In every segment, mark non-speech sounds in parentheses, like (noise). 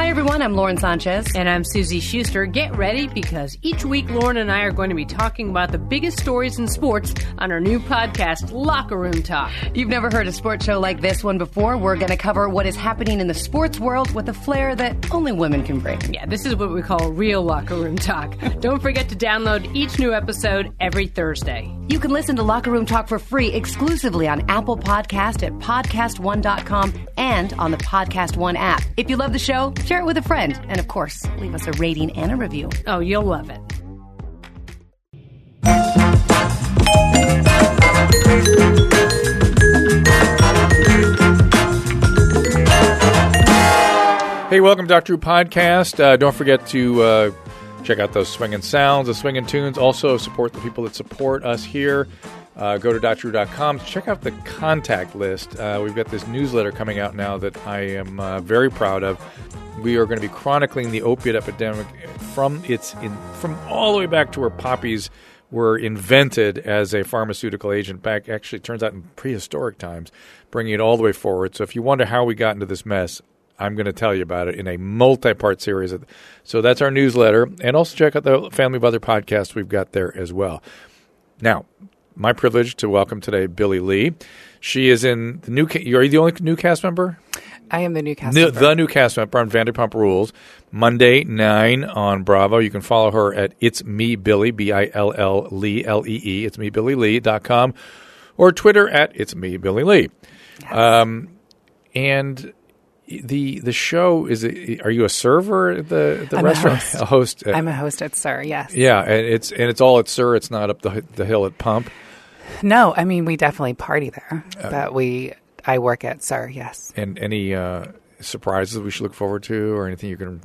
Hi, everyone. I'm Lauren Sanchez. And I'm Suzy Schuster. Get ready because each week Lauren and I are going to be talking about the biggest stories in sports on our new podcast, Locker Room Talk. You've never heard a sports show like this one before. We're going to cover what is happening in the sports world with a flair that only women can bring. Yeah, this is what we call real Locker Room Talk. Don't forget to download each new episode every Thursday. You can listen to Locker Room Talk for free exclusively on Apple Podcast at podcastone.com and on the Podcast One app. If you love the show, share it with a friend. And of course, leave us a rating and a review. Oh, you'll love it. Hey, welcome to Dr. Drew Podcast. Uh, don't forget to uh, check out those swinging sounds, the swinging tunes. Also, support the people that support us here. Uh, go to drdrew.com. Check out the contact list. Uh, we've got this newsletter coming out now that I am uh, very proud of. We are going to be chronicling the opiate epidemic from its in, from all the way back to where poppies were invented as a pharmaceutical agent. Back actually, turns out in prehistoric times, bringing it all the way forward. So if you wonder how we got into this mess, I'm going to tell you about it in a multi-part series. So that's our newsletter, and also check out the Family of Other podcasts we've got there as well. Now, my privilege to welcome today Billie Lee. She is in the new. Are you the only new cast member? I am the new cast new, member. The new cast member on Vanderpump Rules. Monday nine on Bravo. You can follow her at It's Me Billy B I L L Lee L E E. It's Me Billie Lee dot com, or Twitter at It's Me Billie Lee. Yes. Um, and the the show is it, are you a server at the the I'm restaurant (laughs) a host. a host at, I'm a host at SUR. Yes. yeah and it's and it's all at SUR it's not up the the hill at Pump No, I mean we definitely party there, Uh, but we I work at SUR. Yes. and any uh, surprises we should look forward to or anything you can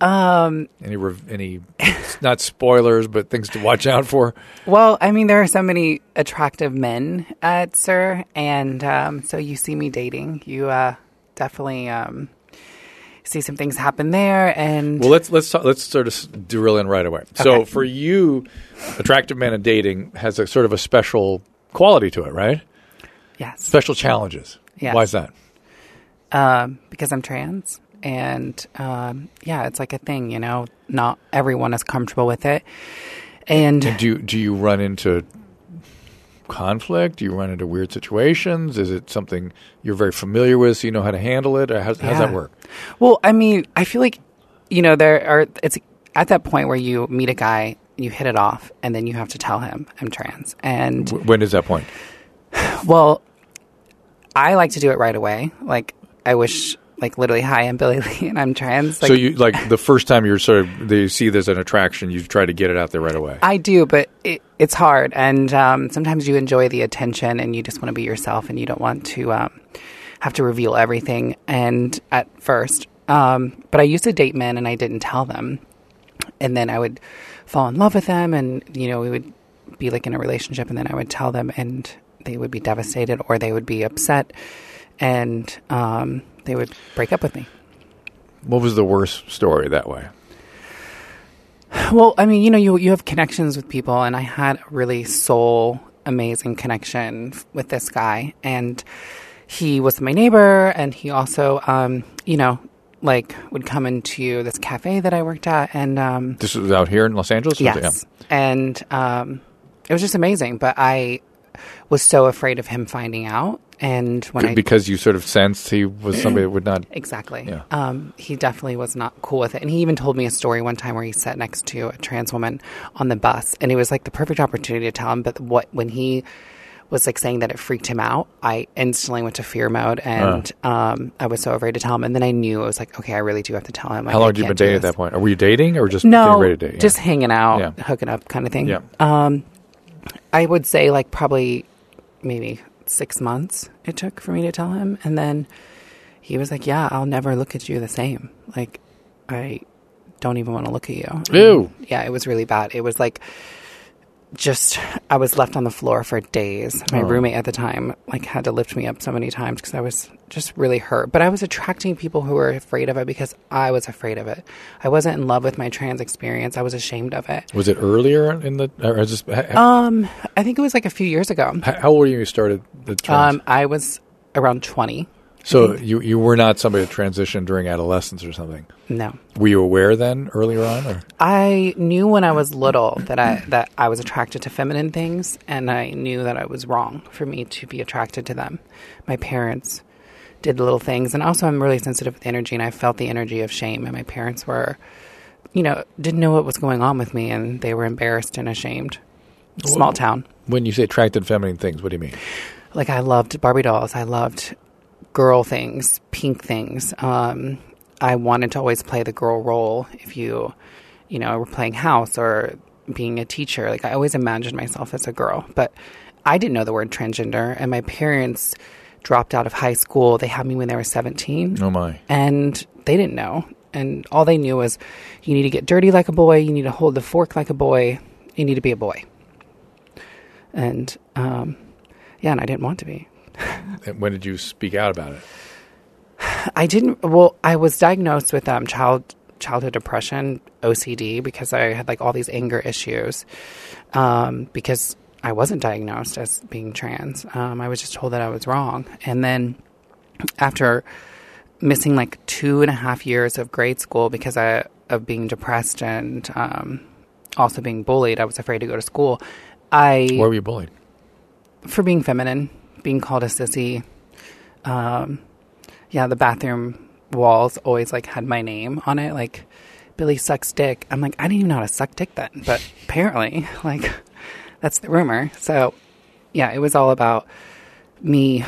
Um. any rev- any (laughs) not spoilers but things to watch out for Well, I mean there are so many attractive men at SUR, and um, so you see me dating. You uh, definitely um, see some things happen there, and well let's let's talk, let's sort of drill in right away. So for you attractive men and dating has a sort of a special quality to it right? Yes, special challenges. Yes. why is that? Um, because I'm trans, and um, yeah, it's like a thing. You know, not everyone is comfortable with it, and And do you, do you run into conflict? Do you run into weird situations? Is it something you're very familiar with, so you know how to handle it? Or how's, how's that work? Well, I mean, I feel like you know there are. It's at that point where you meet a guy, you hit it off, and then you have to tell him I'm trans. And W- When is that point? (sighs) well, I like to do it right away. Like I wish, like literally, hi, I'm Billie Lee, and I'm trans. Like, so you like the first time you're sort of you see there's an attraction, you try to get it out there right away. I do, but it, it's hard, and um, sometimes you enjoy the attention, and you just want to be yourself, and you don't want to um, have to reveal everything. And at first, um, but I used to date men, and I didn't tell them, and then I would fall in love with them, and you know we would be like in a relationship, and then I would tell them, and they would be devastated, or they would be upset, and um, they would break up with me. what was the worst story that way? Well, I mean, you know, you you have connections with people, and I had a really soul amazing connection with this guy, and he was my neighbor, and he also, um, you know, like would come into this cafe that I worked at, and um, This was out here in Los Angeles. or was it- yes, and um, it was just amazing. But I was so afraid of him finding out, and when. I because you sort of sensed he was somebody that would not. (clears throat) Exactly. Yeah. Um, he definitely was not cool with it. And he even told me a story one time where he sat next to a trans woman on the bus, and it was like the perfect opportunity to tell him. But what when he was like saying that it freaked him out, I instantly went to fear mode, and um, I was so afraid to tell him. And then I knew I was like, okay, I really do have to tell him. Like, How long I had you been dating at that point? Or were you dating or just No, getting ready to date? Yeah. just hanging out, Yeah. hooking up, kind of thing. Yeah. Um, I would say like probably maybe six months it took for me to tell him, and then he was like, "Yeah, I'll never look at you the same. Like, I don't even want to look at you." Ew. Yeah, it was really bad. It was like just I was left on the floor for days. My Oh. roommate at the time like had to lift me up so many times because I was just really hurt. But I was attracting people who were afraid of it because I was afraid of it. I wasn't in love with my trans experience. I was ashamed of it. Was it earlier in the? Or just how, Um, I think it was like a few years ago. how old were you when you started the trans? Um, I was around twenty. So you you were not somebody that transitioned during adolescence or something. No. Were you aware then earlier on? Or? I knew when I was little that I that I was attracted to feminine things, and I knew that I was wrong for me to be attracted to them. My parents did little things, and also I'm really sensitive with energy, and I felt the energy of shame. And my parents were, you know, didn't know what was going on with me, and they were embarrassed and ashamed. Small town. When you say attracted to feminine things, what do you mean? Like I loved Barbie dolls. I loved girl things, pink things. Um, I wanted to always play the girl role. If you, you know, were playing house or being a teacher, like I always imagined myself as a girl. But I didn't know the word transgender, and my parents dropped out of high school. They had me when they were seventeen, Oh my! and they didn't know. And all they knew was, you need to get dirty like a boy. You need to hold the fork like a boy. You need to be a boy. And um, yeah, and I didn't want to be. When did you speak out about it? I didn't. Well, I was diagnosed with um, child childhood depression, OCD, because I had like all these anger issues. Um, because I wasn't diagnosed as being trans. Um, I was just told that I was wrong, and then after missing like two and a half years of grade school because I of being depressed and um, also being bullied, I was afraid to go to school. I Where were you bullied? for being feminine, being called a sissy. Um, yeah, the bathroom walls always like had my name on it, like Billy sucks dick. I'm like, I didn't even know how to suck dick then, but (laughs) apparently, (laughs) like, that's the rumor. So, yeah, it was all about me,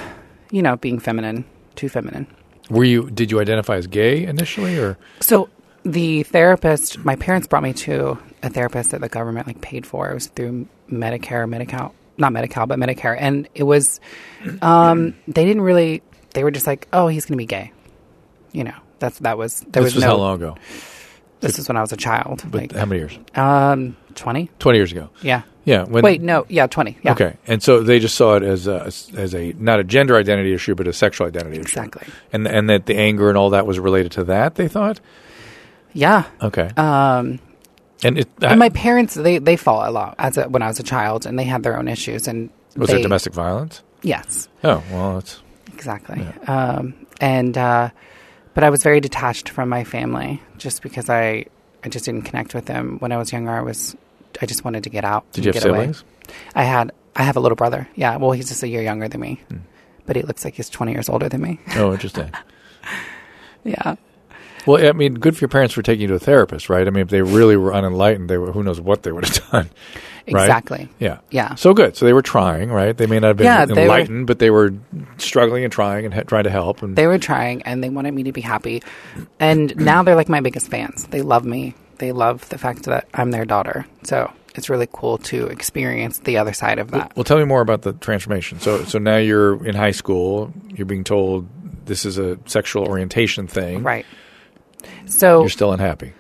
you know, being feminine, too feminine. Were you? Did you identify as gay initially, or So the therapist, my parents brought me to a therapist that the government like paid for. It was through Medicare, Medi-Cal, not Medi-Cal, but Medicare, and it was. Um, they didn't really. They were just like, "Oh, he's going to be gay," you know. That's that was there this was, was no. how long ago? This is when I was a child, But like how many years? um twenty. Twenty years ago. Yeah. Yeah. When, Wait, no, yeah, twenty. Yeah, Okay, and so they just saw it as a, as a not a gender identity issue, but a sexual identity exactly. issue, Exactly. and and that the anger and all that was related to that. They thought. Yeah. Okay, Um, and it and my parents they they fought a lot as a, when I was a child, and they had their own issues. And was they, it domestic violence? Yes. Oh well, that's Exactly. Um, and uh, but I was very detached from my family just because I I just didn't connect with them when I was younger. I was I just wanted to get out. Did and you have get away. I had I have a little brother. Yeah. Well, he's just a year younger than me, Hmm. but he looks like he's twenty years older than me. Oh, interesting. (laughs) yeah. Well, I mean, good for your parents for taking you to a therapist, right? I mean, if they really were unenlightened, they were, who knows what they would have (laughs) done. Right? Exactly. Yeah. Yeah. So good. So they were trying, right? They may not have been Yeah, they were- enlightened, but they were struggling and trying and ha- trying to help. And They were trying, and they wanted me to be happy. And (clears throat) now they're like my biggest fans. They love me. They love the fact that I'm their daughter. So it's really cool to experience the other side of that. Well, tell me more about the transformation. So, so now you're in high school. You're being told this is a sexual orientation thing. Right. So You're still unhappy.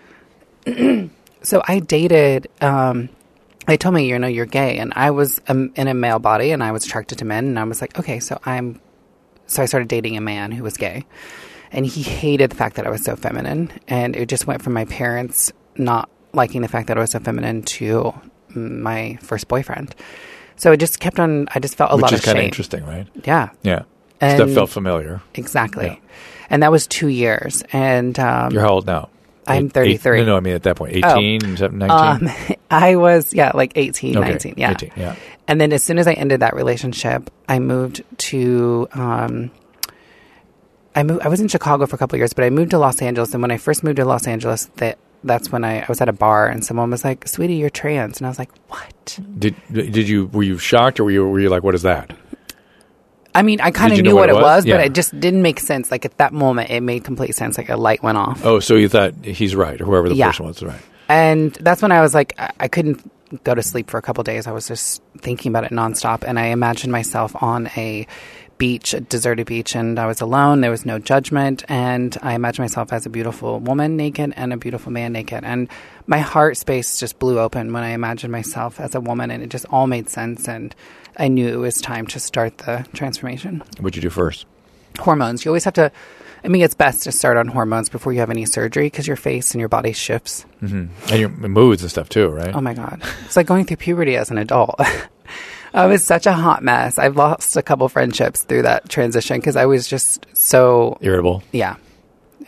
(clears throat) so I dated. Um, they told me, you know, you're gay, and I was um, in a male body, and I was attracted to men, and I was like, okay, so I'm. So I started dating a man who was gay, and he hated the fact that I was so feminine, and it just went from my parents not liking the fact that I was so feminine to my first boyfriend. So it just kept on. I just felt a which lot is of kind of interesting, right? Yeah, Yeah. And- Stuff felt familiar. exactly. Yeah. And that was two years, and um, You're how old now? I'm Eight- 33. Eight, no, no, I mean at that point, Oh. 19? Um, (laughs) I was yeah, like 18, Okay, 19, yeah. 18, yeah. And then as soon as I ended that relationship, I moved to um, I moved. I was in Chicago for a couple of years, but I moved to Los Angeles. And when I first moved to Los Angeles, that that's when I, I was at a bar and someone was like, "Sweetie, you're trans," and I was like, "What?" Did did you were you shocked or were you were you like what is that? I mean, I kind of knew what what it was? was, but Yeah. it just didn't make sense. Like at that moment, it made complete sense. Like a light went off. Oh, so you thought he's right or whoever the Yeah. person was right. And that's when I was like, I, I couldn't go to sleep for a couple days. I was just thinking about it nonstop. And I imagined myself on a beach, a deserted beach, and I was alone. There was no judgment. And I imagined myself as a beautiful woman naked and a beautiful man naked. And my heart space just blew open when I imagined myself as a woman. And it just all made sense. And I knew it was time to start the transformation. What'd you do first? Hormones. You always have to. I mean, it's best to start on hormones before you have any surgery because your face and your body shifts. Mm-hmm. And your moods and stuff too, right? Oh my god, it's like going through puberty as an adult. (laughs) I was such a hot mess. I've lost a couple friendships through that transition because I was just so Irritable, yeah.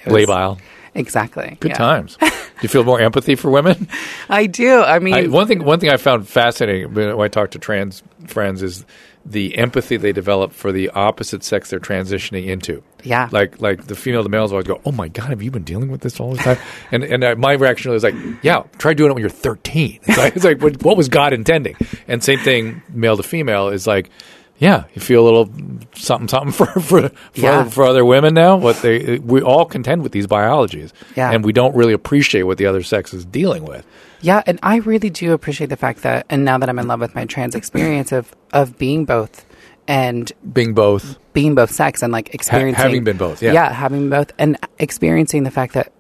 Labile. Exactly. Good yeah. times. (laughs) Do you feel more empathy for women? I do. I mean, I, one thing, one thing I found fascinating when I talk to trans friends is the empathy they develop for the opposite sex they're transitioning into. Yeah. like like the female to males always go, "Oh my god, have you been dealing with this all the time?" (laughs) and and uh, my reaction was like, "Yeah, try doing it when you're 13." (laughs) It's like, it's like what, what was God intending? And same thing, male to female is like. Yeah, you feel a little something, something (laughs) for for for, Yeah. for other women now. What they we all contend with these biologies, Yeah. and we don't really appreciate what the other sex is dealing with. Yeah, and I really do appreciate the fact that, and now that I'm in love with my trans experience of of being both, and Being both, being both sex, and like experiencing having been both, yeah. yeah, having both, and experiencing the fact that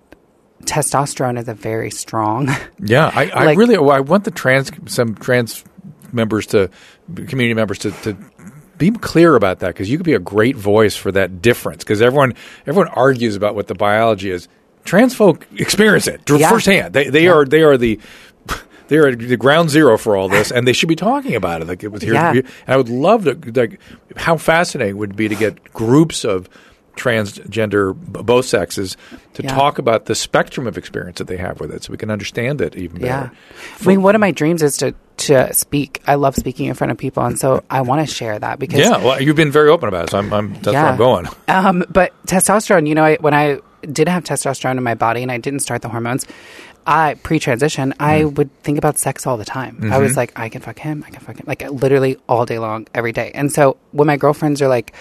testosterone is a very strong. (laughs) Yeah, I, I Like- really oh, I want the trans some trans members to community members to, to be clear about that because you could be a great voice for that difference because everyone everyone argues about what the biology is. Trans folk experience it Yeah. firsthand. They they are they are the they are the ground zero for all this, and they should be talking about it. Like it was here. Yeah. And I would love to like how fascinating it would be to get groups of transgender both sexes to Yeah. talk about the spectrum of experience that they have with it so we can understand it even better. yeah, better. I mean, one of my dreams is to to speak. I love speaking in front of people, and so I want to share that because Yeah, well, you've been very open about it, so I'm, I'm, that's where I'm going. Um, but testosterone, you know, I, when I did have testosterone in my body and I didn't start the hormones, I pre-transition, I Mm. would think about sex all the time. I Mm-hmm. was like, I can fuck him, I can fuck him, like literally all day long, every day. And so when my girlfriends are like,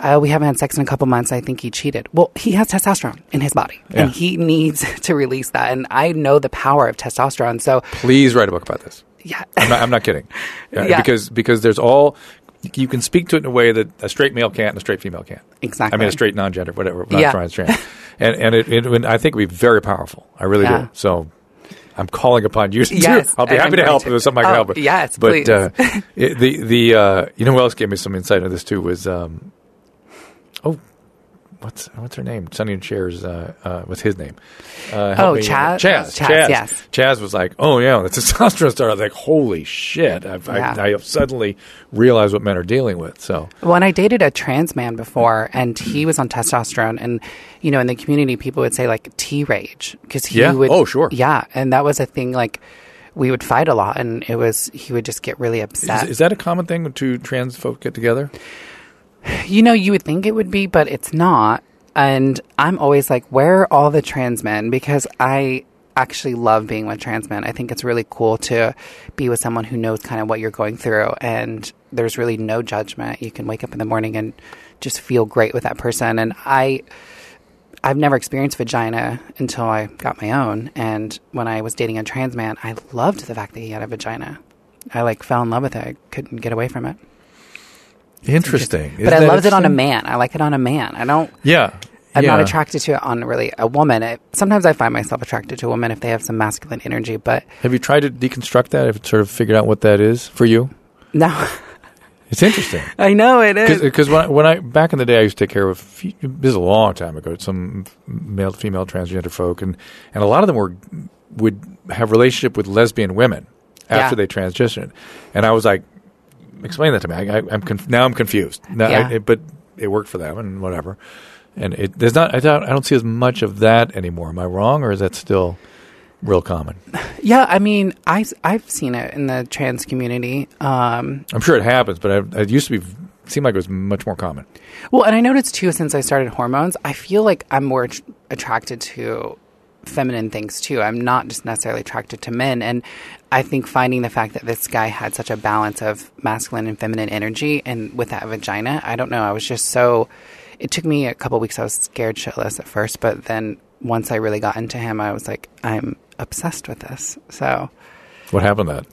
uh, we haven't had sex in a couple months. I think he cheated. Well, he has testosterone in his body, Yeah. and he needs (laughs) to release that. And I know the power of testosterone. So, Please write a book about this. Yeah, I'm not, I'm not kidding. (laughs) Yeah. Because because there's all you can speak to it in a way that a straight male can't and a straight female can't. Exactly. I mean, a straight non-gender, whatever, not Yeah. transgender. and and it, it, I think it would be very powerful. I really Yeah. do. So. I'm calling upon you to Yes, (laughs) I'll be happy to help to. if there's something I can Oh, help with. yes, but please. Uh, it, the the uh, you know who else gave me some insight into this too was um, oh what's what's her name? Sonny and Cher's uh, uh, what's his name? Uh, Oh. Chaz? Chaz. Chaz, Chaz. yes. Chaz was like, "Oh yeah, the (laughs) testosterone started." I was like, "Holy shit!" I've, Yeah. I, I suddenly realized what men are dealing with. So Well, and I dated a trans man before, and he was on testosterone. And you know, in the community, people would say like T rage because he Yeah? would. Oh, sure. Yeah, and that was a thing. Like we would fight a lot, and it was he would just get really upset. is, is that a common thing when two trans folk get together? You know, you would think it would be, but it's not. And I'm always like, where are all the trans men? Because I actually love being with trans men. I think it's really cool to be with someone who knows kind of what you're going through and there's really no judgment. You can wake up in the morning and just feel great with that person. And I I've never experienced vagina until I got my own. And when I was dating a trans man, I loved the fact that he had a vagina. I like fell in love with it. I couldn't get away from it. Interesting. But I loved it on a man. I like it on a man. I don't Yeah. I'm not attracted to it on really a woman. It, sometimes I find myself attracted to a woman if they have some masculine energy, but Have you tried to deconstruct that? Have you sort of figured out what that is for you? no, (laughs) It's interesting. (laughs) I know it is. Because when I, when I back in the day, I used to take care of. a few- This is a long time ago. Some male, female, transgender folk, and and a lot of them were would have relationship with lesbian women after Yeah. they transitioned, and I was like, explain that to me. I, I, I'm conf- now I'm confused. Now, Yeah. I, it, but it worked for them and whatever. And it there's not. I don't, I don't see as much of that anymore. Am I wrong, or is that still real common? (sighs) yeah, I mean, I, I've seen it in the trans community. Um, I'm sure it happens, but I, it used to be seemed like it was much more common. well, and I noticed too, since I started hormones, I feel like I'm more attracted to feminine things too. I'm not just necessarily attracted to men. And I think finding the fact that this guy had such a balance of masculine and feminine energy and with that vagina, I don't know. I was just so. It took me a couple weeks. I was scared shitless at first, but then once I really got into him, I was like, I'm obsessed with this. So What happened that?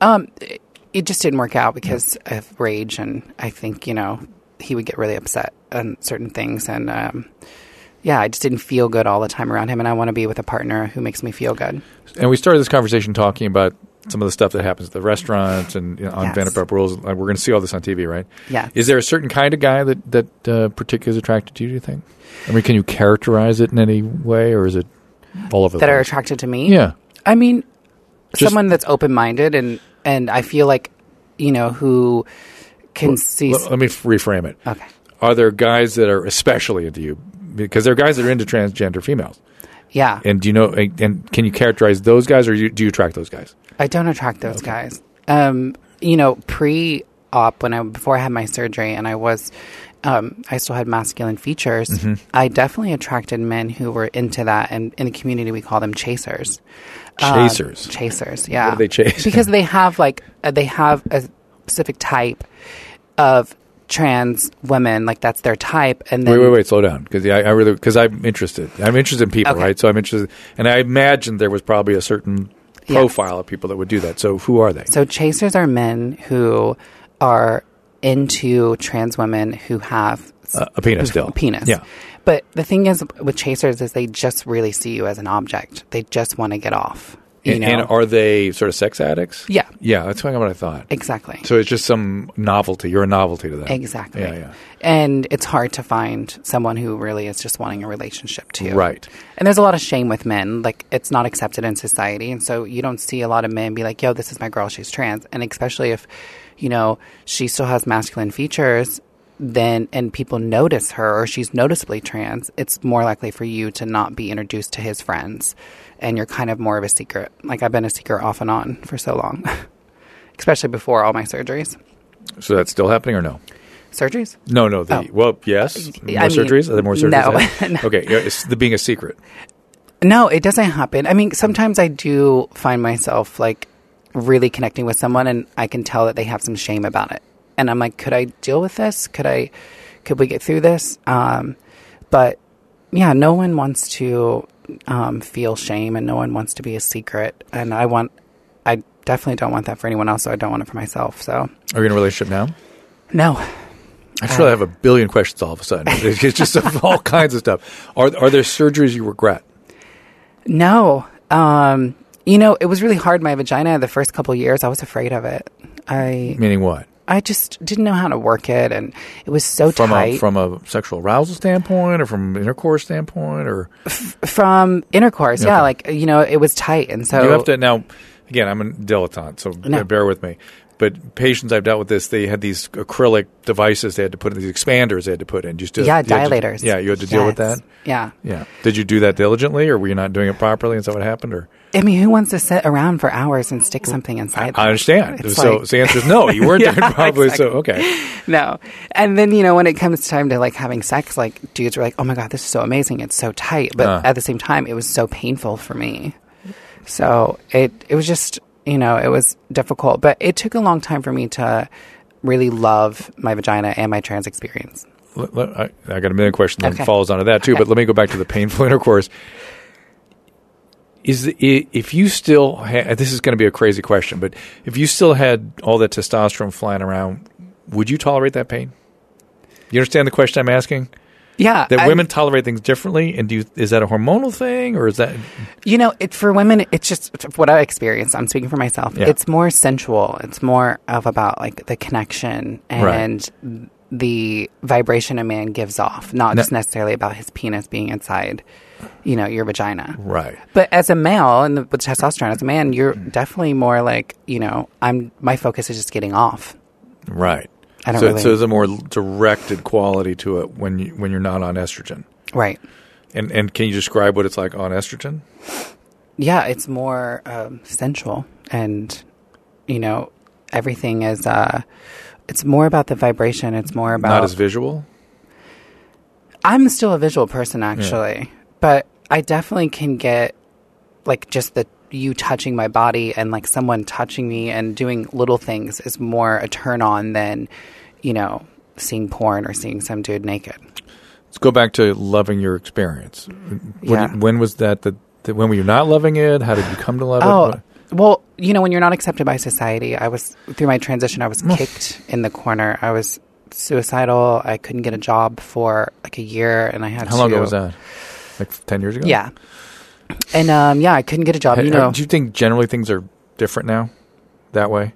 um, it, it just didn't work out because of rage, and I think you know he would get really upset on certain things, and um, yeah, I just didn't feel good all the time around him, and I want to be with a partner who makes me feel good. And we started this conversation talking about some of the stuff that happens at the restaurants and you know, on Yes. Vanderpump Rules. We're going to see all this on TV, right? Yeah. Is there a certain kind of guy that that uh, particularly is attracted to you? Do you think? I mean, can you characterize it in any way, or is it all of that are attracted to me. Yeah. I mean, Just- someone that's open minded and and I feel like you know, who can see. Let, let me reframe it. okay. Are there guys that are especially into you? Because there are guys that are into transgender females. Yeah. And do you know? And can you characterize those guys, or do you attract those guys? I don't attract those guys. Um, you know, pre op when I before I had my surgery and I was um, I still had masculine features. Mm-hmm. I definitely attracted men who were into that, and in the community we call them chasers. Chasers. chasers, yeah. What do they chase? because they have like uh, they have a specific type of trans women, like that's their type, and then Wait, wait, wait. Slow down, because I, I really because I'm interested. I'm interested in people, Okay. right? So I'm interested, and I imagined there was probably a certain Yeah. profile of people that would do that. So who are they? So chasers are men who are into trans women who have Uh, a penis still. a penis. Yeah. But the thing is with chasers is they just really see you as an object. They just want to get off. You and, know? and are they sort of sex addicts? Yeah. Yeah, that's kind of what I thought. exactly. So it's just some novelty. You're a novelty to them. Exactly. Yeah, yeah. And it's hard to find someone who really is just wanting a relationship too. Right. And there's a lot of shame with men. Like it's not accepted in society. And so you don't see a lot of men be like, yo, this is my girl, she's trans. And especially if, you know, she still has masculine features, then and people notice her or she's noticeably trans, it's more likely for you to not be introduced to his friends. And you're kind of more of a secret. Like I've been a secret off and on for so long. (laughs) especially before all my surgeries. So that's still happening or no? Surgeries? No, no. The, Oh. Well, yes. More I mean, surgeries? Are there more surgeries? no. (laughs) No. Okay. It's the being a secret. No, it doesn't happen. I mean, sometimes I do find myself like really connecting with someone and I can tell that they have some shame about it. And I'm like, could I deal with this? Could I could we get through this? Um, but yeah, no one wants to um, feel shame and no one wants to be a secret. And I want I definitely don't want that for anyone else, so I don't want it for myself. So Are you in a relationship now? no. I just really have a billion questions all of a sudden. (laughs) It's it's just all kinds of stuff. Are are there surgeries you regret? No. Um, you know, it was really hard my vagina the first couple years. I was afraid of it. I Meaning what? I just didn't know how to work it, and it was so From tight. a from a sexual arousal standpoint, or from intercourse standpoint, or From intercourse, yeah, like you know, it was tight, and so you have to now. Again, I'm a dilettante, so No. bear with me. But patients I've dealt with this, they had these acrylic devices they had to put in these expanders they had to put in. Just to, yeah, you to- dilators. yeah, you had to deal with that. Yeah, Yeah. Did you do that diligently, or were you not doing it properly, and so what happened? Or I mean, who wants to sit around for hours and stick something inside? I them? understand. It's so, like- so the answer is no. (laughs) You weren't Yeah, it properly. exactly. So okay. no. And then you know, when it comes time to like having sex, like dudes are like, "Oh my god, this is so amazing! It's so tight," but Uh. at the same time, it was so painful for me. So it it was just you know it was difficult, but it took a long time for me to really love my vagina and my trans experience. I, I got a million questions that Okay. follows onto that too, Okay. but let me go back to the painful (laughs) intercourse. Is the, if you still ha- this is going to be a crazy question, but if you still had all that testosterone flying around, would you tolerate that pain? You understand the question I'm asking? Yeah, That I- women tolerate things differently, and do you, is that a hormonal thing, or is that You know, it for women, it's just what I experienced. I'm speaking for myself. Yeah. It's more sensual. It's more of about like the connection and the vibration a man gives off, not No- just necessarily about his penis being inside, you know, your vagina. right? But as a male and with testosterone, as a man, you're definitely more like, you know, I'm. My focus is just getting off. Right. I don't so, really- so there's a more directed quality to it when you when you're not on estrogen. Right. And and can you describe what it's like on estrogen? Yeah, it's more um, sensual, and you know, everything is. Uh, it's more about the vibration. It's more about. Not as visual. I'm still a visual person, actually, but I definitely can get like just the you touching my body and like someone touching me and doing little things is more a turn on than you know seeing porn or seeing some dude naked. Let's go back to loving your experience. When, Yeah. when was that, that? that When were you not loving it? How did you come to love Oh, it? well, you know, when you're not accepted by society, I was through my transition. I was (laughs) kicked in the corner. I was suicidal. I couldn't get a job for like a year, and I had How long ago was that? Like ten years ago. Yeah, and um, yeah, I couldn't get a job. You know, do you think generally things are different now, that way,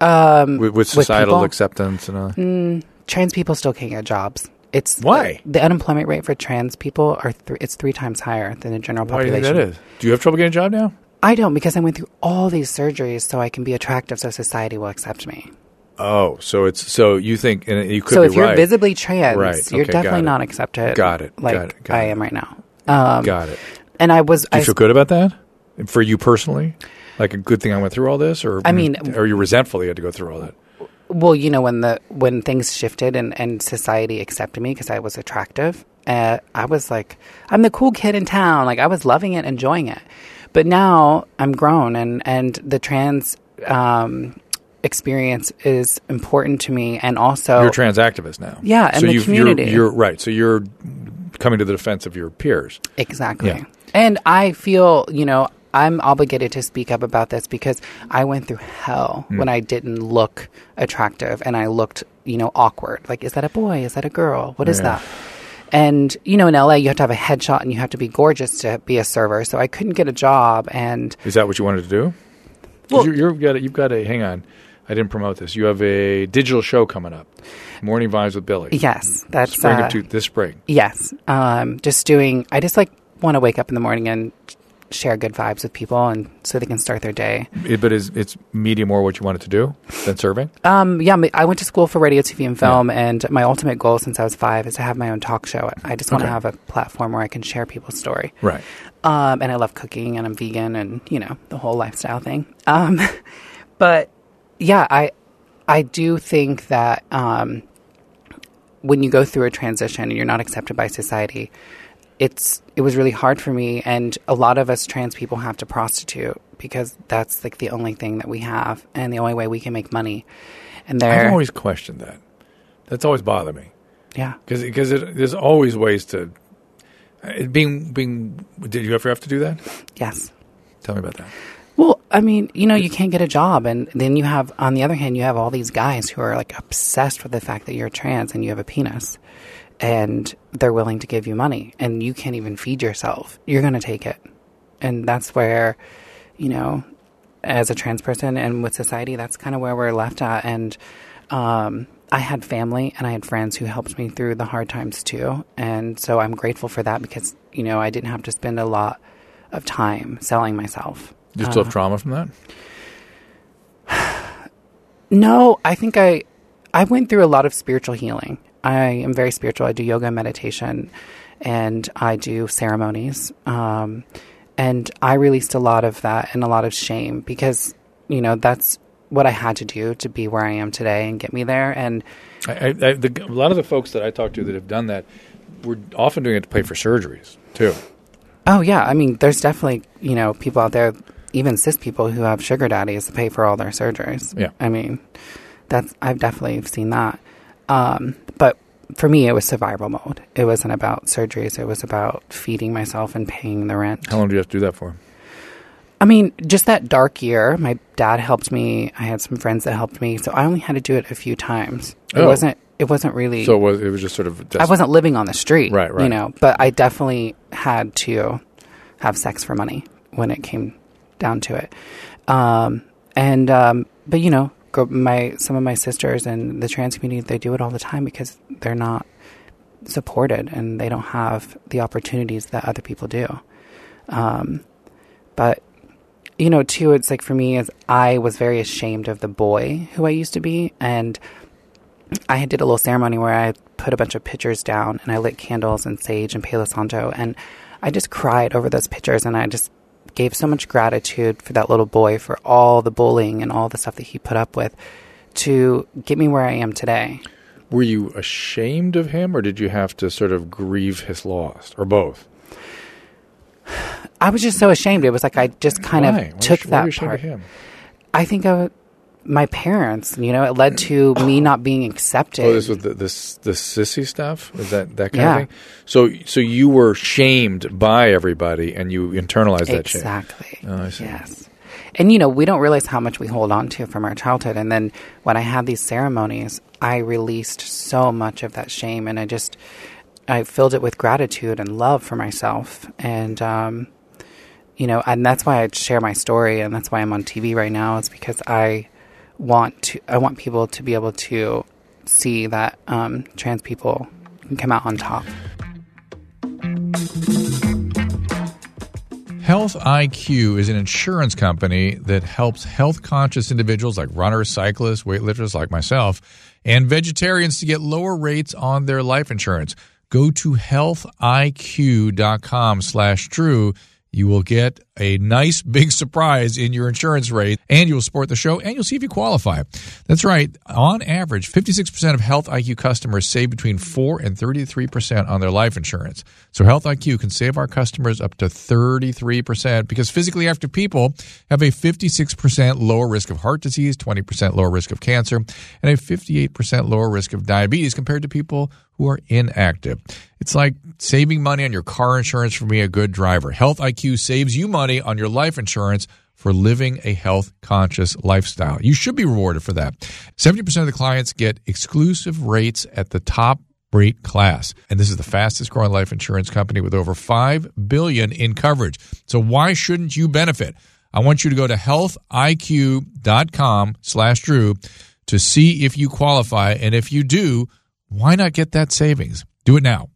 um, with, with societal people? acceptance and all? trans people still can't get jobs. It's Why? the, unemployment rate for trans people are th- it's three times higher than the general Why do you population. think that is? Do you have trouble getting a job now? I don't because I went through all these surgeries so I can be attractive so society will accept me. Oh, so it's so you think and you could so if you're right. visibly trans, Right. you're Okay, definitely not accepted. Got it, Like got it, got I it. am right now. Um, Got it. and I was. Do you I, feel good about that for you personally? Like a good thing I went through all this, or I mean- are you resentful you had to go through all that? Well, you know, when the when things shifted and, and society accepted me because I was attractive, uh, I was like, I'm the cool kid in town. Like I was loving it, enjoying it. But now I'm grown, and and the trans um, experience is important to me, and also You're a trans activist now. Yeah, and so the you've- community. You're, you're right. So you're coming to the defense of your peers. Exactly. Yeah. And I feel, you know, I'm obligated to speak up about this because I went through hell Hmm. when I didn't look attractive and I looked, you know, awkward. Like, is that a boy? Is that a girl? What is Yeah. that? And, you know, in LA, you have to have a headshot and you have to be gorgeous to be a server. So I couldn't get a job. And Is that what you wanted to do? Well- you're, you've got a, you've got a. Hang on, I didn't promote this. You have a digital show coming up, Morning Vibes with Billie. yes, that's, spring uh, of two, this spring. yes. Um, just doing, I just like want to wake up in the morning and share good vibes with people and so they can start their day. It, but is it's media more what you wanted to do than serving? Um, yeah, I went to school for radio, TV, and film, and my ultimate goal since I was five is to have my own talk show. I just want to Okay. have a platform where I can share people's story. Right. Um, and I love cooking, and I'm vegan, and you know the whole lifestyle thing. Um, (laughs) but yeah, I I do think that um, when you go through a transition and you're not accepted by society, it's it was really hard for me, and a lot of us trans people have to prostitute because that's like the only thing that we have, and the only way we can make money. And there, I've always questioned that. That's always bothered me yeah, because because there's always ways to it being being. Did you ever have to do that? yes. Tell me about that. Well, I mean, you know, you can't get a job, and then you have, on the other hand, you have all these guys who are like obsessed with the fact that you're trans and you have a penis, and they're willing to give you money, and you can't even feed yourself. You're going to take it, and that's where, you know, as a trans person and with society, that's kind of where we're left at. And um, I had family and I had friends who helped me through the hard times too, and so I'm grateful for that because you know I didn't have to spend a lot of time selling myself. Do you still Uh, have trauma from that? (sighs) No, I think I I went through a lot of spiritual healing. I am very spiritual. I do yoga and meditation, and I do ceremonies. Um, and I released a lot of that and a lot of shame because you know that's what I had to do to be where I am today and get me there. And I, I, I, the, a lot of the folks that I talk to that have done that were often doing it to pay for surgeries too. oh yeah, I mean, there's definitely you know people out there, even cis people who have sugar daddies to pay for all their surgeries. Yeah. I mean, that's I've definitely seen that. Um, but for me, it was survival mode. It wasn't about surgeries. It was about feeding myself and paying the rent. How long do you have to do that for? I mean, just that dark year. My dad helped me. I had some friends that helped me, so I only had to do it a few times. It Oh. wasn't. It wasn't really. So it was, it was just sort of. I wasn't living on the street, Right, right. You know, but I definitely had to have sex for money when it came down to it. Um, and um, but you know, my some of my sisters and the trans community they do it all the time because they're not supported and they don't have the opportunities that other people do. Um, but you know, too, it's like for me, is I was very ashamed of the boy who I used to be, and I did a little ceremony where I put a bunch of pictures down and I lit candles and sage and Palo Santo and I just cried over those pictures and I just gave so much gratitude for that little boy for all the bullying and all the stuff that he put up with to get me where I am today. Were you ashamed of him, or did you have to sort of grieve his loss, or both? (sighs) I was just so ashamed. It was like I just kind Why? of took why that part. I think of my parents, you know, it led to me not being accepted. Oh, this was the this the sissy stuff. Is that that kind Yeah. of thing? So so you were shamed by everybody, and you internalized that shame. Exactly. Oh, I see. Yes. And you know, we don't realize how much we hold on to from our childhood. And then when I had these ceremonies, I released so much of that shame and I just I filled it with gratitude and love for myself. And um you know, and that's why I share my story and that's why I'm on TV right now. It's because I want to I want people to be able to see that um, trans people can come out on top. Health IQ is an insurance company that helps health conscious individuals like runners, cyclists, weightlifters like myself, and vegetarians to get lower rates on their life insurance. Go to healthiq.com slash Drew you will get a nice big surprise in your insurance rate and you will support the show and you'll see if you qualify. That's right. On average, 56% of Health IQ customers save between 4 and 33% on their life insurance. So Health IQ can save our customers up to 33% because physically active people have a 56% lower risk of heart disease, 20% lower risk of cancer, and a 58% lower risk of diabetes compared to people who are inactive. It's like saving money on your car insurance for being a good driver. Health IQ saves you money on your life insurance for living a health conscious lifestyle. You should be rewarded for that. 70% of the clients get exclusive rates at the top rate class. And this is the fastest growing life insurance company with over 5 billion in coverage. So why shouldn't you benefit? I want you to go to healthiq.com slash Drew to see if you qualify. And if you do, why not get that savings? Do it now.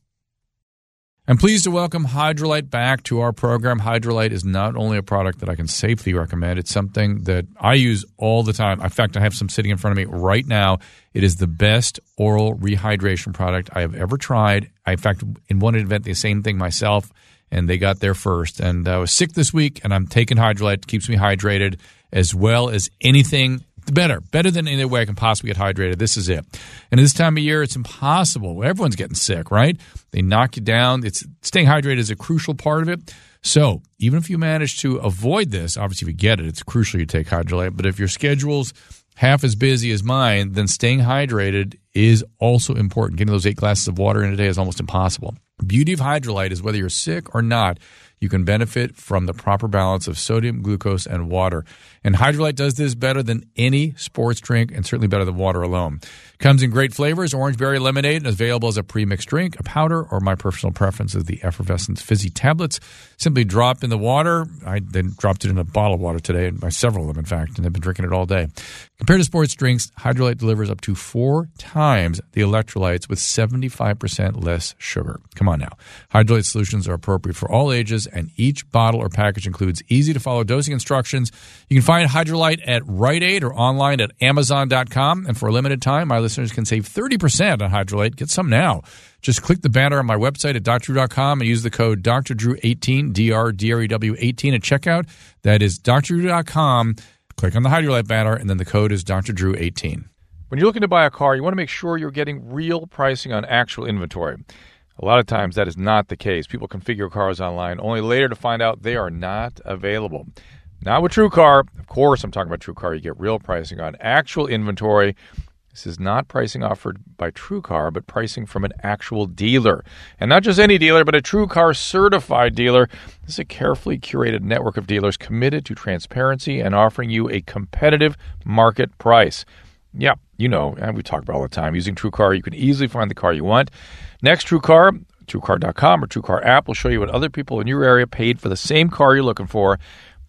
I'm pleased to welcome Hydralyte back to our program. Hydralyte is not only a product that I can safely recommend, it's something that I use all the time. In fact, I have some sitting in front of me right now. It is the best oral rehydration product I have ever tried. I, in fact, in one event, the same thing myself, and they got there first. And I was sick this week, and I'm taking Hydralyte. It keeps me hydrated as well as anything better, better than any way I can possibly get hydrated. This is it. And at this time of year, it's impossible. Everyone's getting sick, right? They knock you down. It's staying hydrated is a crucial part of it. So even if you manage to avoid this, obviously if you get it, it's crucial you take Hydralyte. But if your schedule's half as busy as mine, then staying hydrated is also important. Getting those eight glasses of water in a day is almost impossible. Beauty of Hydralyte is whether you're sick or not, you can benefit from the proper balance of sodium, glucose, and water. And Hydralyte does this better than any sports drink and certainly better than water alone. Comes in great flavors orange berry lemonade and available as a pre mixed drink, a powder, or my personal preference is the effervescent fizzy tablets. Simply drop in the water. I then dropped it in a bottle of water today, by several of them, in fact, and I've been drinking it all day. Compared to sports drinks, Hydralyte delivers up to four times the electrolytes with 75% less sugar. Come on now. Hydralyte solutions are appropriate for all ages, and each bottle or package includes easy to follow dosing instructions. You can find Hydralyte at Rite Aid or online at Amazon.com. And for a limited time, my listeners can save 30% on Hydralyte. Get some now. Just click the banner on my website at drdrew.com and use the code DRDREW18, D-R-D-R-E-W 18 at checkout. That is drdrew.com. Click on the Hydralyte banner, and then the code is DRDREW18. When you're looking to buy a car, you want to make sure you're getting real pricing on actual inventory. A lot of times that is not the case. People configure cars online only later to find out they are not available. Now with TrueCar, of course, I'm talking about TrueCar. You get real pricing on actual inventory. This is not pricing offered by TrueCar, but pricing from an actual dealer. And not just any dealer, but a TrueCar certified dealer. This is a carefully curated network of dealers committed to transparency and offering you a competitive market price. Yeah, you know, and we talk about all the time. Using TrueCar, you can easily find the car you want. Next, TrueCar, TrueCar.com or TrueCar app will show you what other people in your area paid for the same car you're looking for.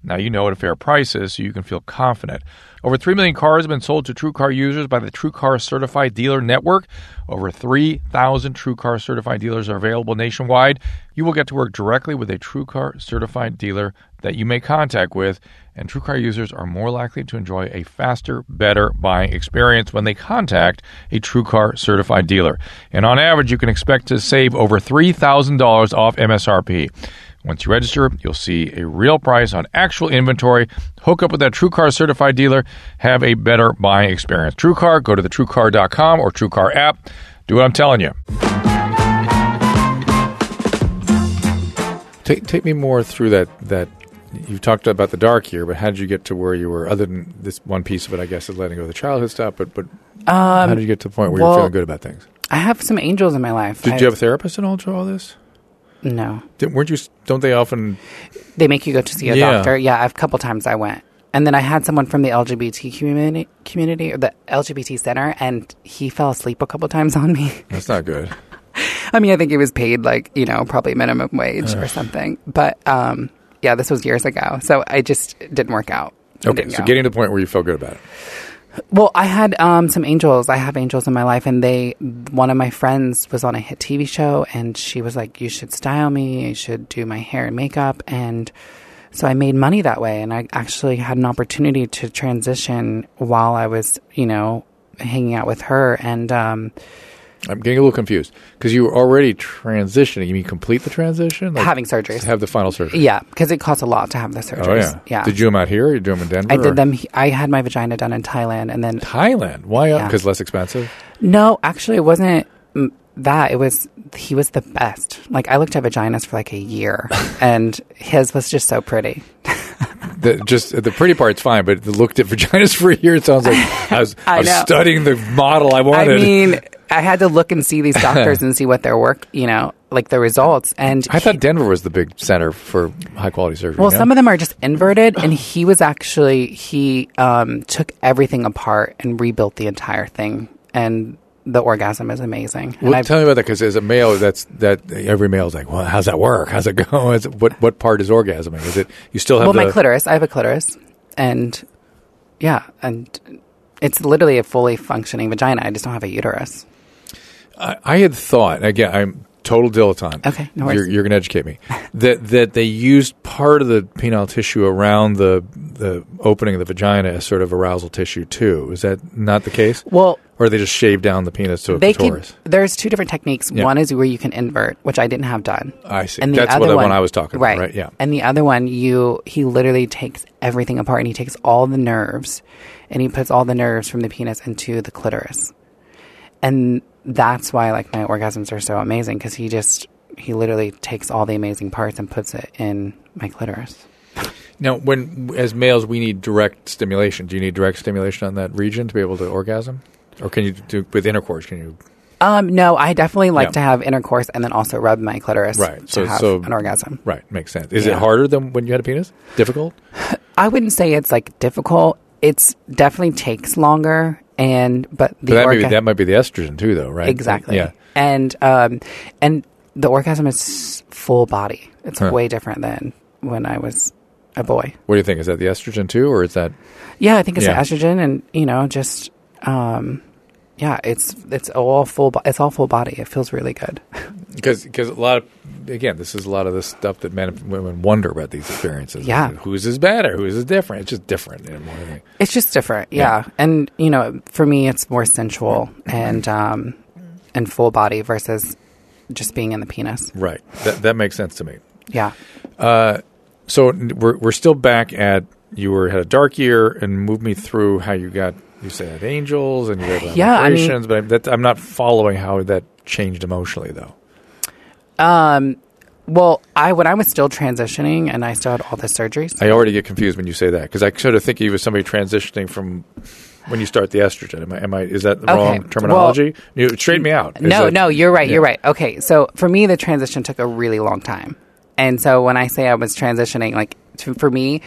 Now you know what a fair price is, so you can feel confident. Over 3 million cars have been sold to TrueCar users by the TrueCar Certified Dealer Network. Over 3,000 TrueCar Certified dealers are available nationwide. You will get to work directly with a TrueCar Certified dealer that you make contact with, and TrueCar users are more likely to enjoy a faster, better buying experience when they contact a TrueCar Certified dealer. And on average, you can expect to save over $3,000 off MSRP. Once you register, you'll see a real price on actual inventory. Hook up with that TrueCar certified dealer. Have a better buying experience. TrueCar, go to the TrueCar.com or TrueCar app. Do what I'm telling you. Take, take me more through that that you've talked about the dark year, but how did you get to where you were? Other than this one piece of it, I guess, is letting go of the childhood stuff. But but um, how did you get to the point where well, you're feeling good about things? I have some angels in my life. Did I, you have a therapist at all through all this? No. Did, weren't you? Don't they often? They make you go to see a Yeah. doctor. Yeah, a couple times I went, and then I had someone from the LGBT community, community or the LGBT center, and he fell asleep a couple times on me. That's not good. (laughs) I mean, I think he was paid like you know probably minimum wage or something, but um, yeah, this was years ago, so I just didn't work out. Okay, so go. getting to the point where you feel good about it. Well, I had um, some angels. I have angels in my life, and they. One of my friends was on a hit TV show, and she was like, "You should style me. You should do my hair and makeup." And So I made money that way, and I actually had an opportunity to transition while I was, you know, hanging out with her. And um, I'm getting a little confused because you were already transitioning. You mean complete the transition? Like having surgeries. have the final surgery? yeah, because it costs a lot to have the surgeries. Oh yeah. yeah. Did you do them out here? Or you do them in Denver? I or- did them. he- I had my vagina done in Thailand, and then Thailand. Why? Uh, yeah. Because less expensive. no, actually, it wasn't that. It was he was the best. Like I looked at vaginas for like a year, (laughs) and his was just so pretty. (laughs) The, just the pretty part's fine, but the looked at vaginas (laughs) for a year. It sounds like I was, I I was studying the model I wanted. I mean, I had to look and see these (laughs) doctors and see what their work, you know, like the results. And I thought Denver was the big center for high quality surgery. Well, no? some of them are just inverted, and he was actually he um, took everything apart and rebuilt the entire thing, and the orgasm is amazing. Well, tell me about that because as a male, that's that every male is like, well, how's that work? How's it (laughs) go? Is it, what what part is orgasming? Is it you still have well, the my clitoris, I have a clitoris, and yeah, and it's literally a fully functioning vagina. I just don't have a uterus. I, I had thought again. I'm total dilettante. Okay, no worries. you're, you're going to educate me (laughs) that that they used part of the penile tissue around the the opening of the vagina as sort of arousal tissue too. Is that not the case? Well, Or they just shave down the penis to a they clitoris? can. There's two different techniques. Yeah. One is where you can invert, which I didn't have done. I see. And the That's other what the one, one I was talking about, right? Yeah. And the other one, you he literally takes everything apart and he takes all the nerves, and he puts all the nerves from the penis into the clitoris, and that's why like my orgasms are so amazing because he just he literally takes all the amazing parts and puts it in my clitoris. Now, when as males we need direct stimulation. Do you need direct stimulation on that region to be able to orgasm, or can you do with intercourse? Can you? Um, no, I definitely like Yeah. to have intercourse and then also rub my clitoris Right, to so- have so- an orgasm. Right, makes sense. Is Yeah. it harder than when you had a penis? Difficult? (sighs) I wouldn't say it's like difficult. It's definitely takes longer, and but the But that, may be, that might be the estrogen too, though, right? exactly. Yeah. and um, and the orgasm is full body. It's Huh. way different than when I was a boy. What do you think? Is that the estrogen too, or is that? Yeah, I think it's Yeah. the estrogen, and you know, just um, yeah, it's it's all full. Bo- it's all full body. It feels really good. (laughs) Because a lot of again, this is a lot of the stuff that men and women wonder about these experiences. Yeah. whose is better? Whose is different? It's just different. You know, more than. It's just different, Yeah. yeah. And you know, for me, it's more sensual and um, and full body versus just being in the penis. Right. That that makes sense to me. Yeah. So we're we're still back at you were had a dark year and move me through how you got you said angels and you had Yeah, I mean- but I'm, that, I'm not following how that changed emotionally though. Um, well, I when I was still transitioning and I still had all the surgeries. I already get confused when you say that because I sort of think of you as somebody transitioning from when you start the estrogen. Am I? Am I is that the Okay, wrong terminology? you straighten me out. Is no, that- no, you're right. Yeah. You're right. Okay, so for me, the transition took a really long time, and so when I say I was transitioning, like to, for me,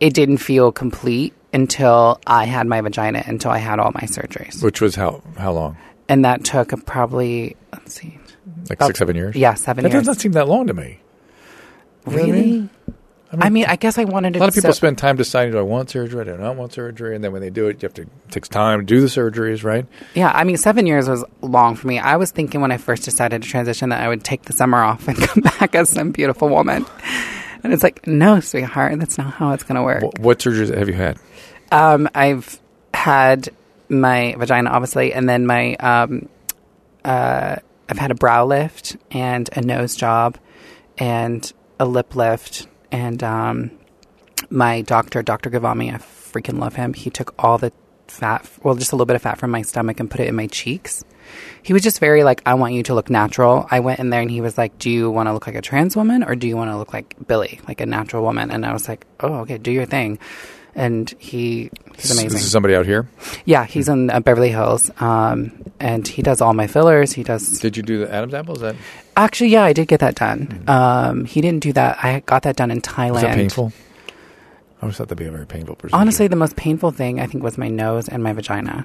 it didn't feel complete until I had my vagina, until I had all my surgeries, Which was how how long? and that took probably let's see, Like About- six, seven years. yeah, seven that years. does not seem that long to me. You what I really? mean? I mean, I guess I wanted A lot of people so- spend time deciding do I want surgery, or do I not want surgery, and then when they do it, you have to it takes time to do the surgeries, right? Yeah, I mean, seven years was long for me. I was thinking when I first decided to transition that I would take the summer off and (laughs) come back as some beautiful woman. And it's like, no, sweetheart, that's not how it's going to work. What, what surgeries have you had? Um, I've had my vagina, obviously, and then my, um, uh, I've had a brow lift and a nose job and a lip lift. And um, my doctor, Dr. Ghavami, I freaking love him. He took all the fat, well, just a little bit of fat from my stomach and put it in my cheeks. He was just very like, I want you to look natural. I went in there and he was like, Do you want to look like a trans woman or do you want to look like Billie, like a natural woman? And I was like, Oh, okay, do your thing. And he, he's amazing. This is somebody out here. Yeah, he's in uh, Beverly Hills, um, and he does all my fillers. He does Did you do the Adam's apple? Is that, actually, yeah, I did get that done. Um, he didn't do that. I got that done in Thailand. was that painful? I always thought that'd be a very painful procedure. Honestly, the most painful thing I think was my nose and my vagina.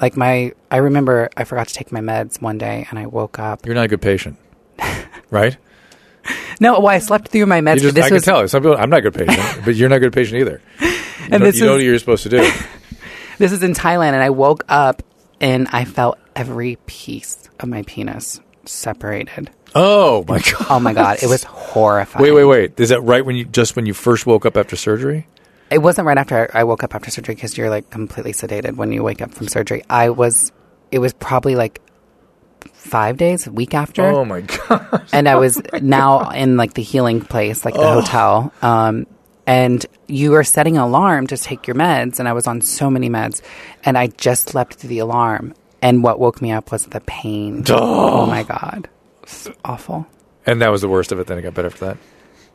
Like my, I remember I forgot to take my meds one day, and I woke up. you're not a good patient, (laughs) right? (laughs) No, well, I slept through my meds. Just, this I can was tell. Some people, I'm not a good patient, (laughs) but you're not a good patient either. You And know, this you know what you're supposed to do. (laughs) this is in Thailand, and I woke up and I felt every piece of my penis separated. Oh my god. Oh my god, it was horrifying. Wait, wait, wait. Is that right when you just when you first woke up after surgery? It wasn't right after I woke up after surgery because you're like completely sedated when you wake up from surgery. I was, it was probably like five days, a week after. Oh my god. and I (laughs) was now in like the healing place, like the hotel. Um, and you were setting an alarm to take your meds, and I was on so many meds, and I just slept through the alarm. And what woke me up was the pain. Oh, my god, it's awful. And that was the worst of it. Then it got better after that.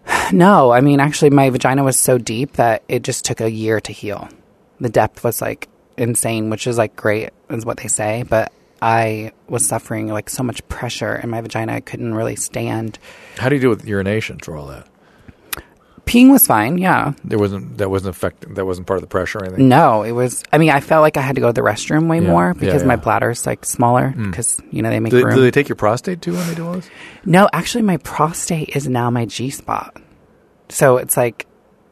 (sighs) No, I mean actually, my vagina was so deep that it just took a year to heal. The depth was like insane, which is like great, is what they say, but. I was suffering like so much pressure in my vagina I couldn't really stand. How do you deal with urination through all that? Peeing was fine, yeah. There wasn't that wasn't affecting that wasn't part of the pressure or anything. No, it was. I mean, I felt like I had to go to the restroom way Yeah, more yeah, because my yeah. bladder's like smaller hmm. because you know they make Do, they- room. do they take your prostate too when they do all this? no, actually, my prostate is now my G spot. So it's like,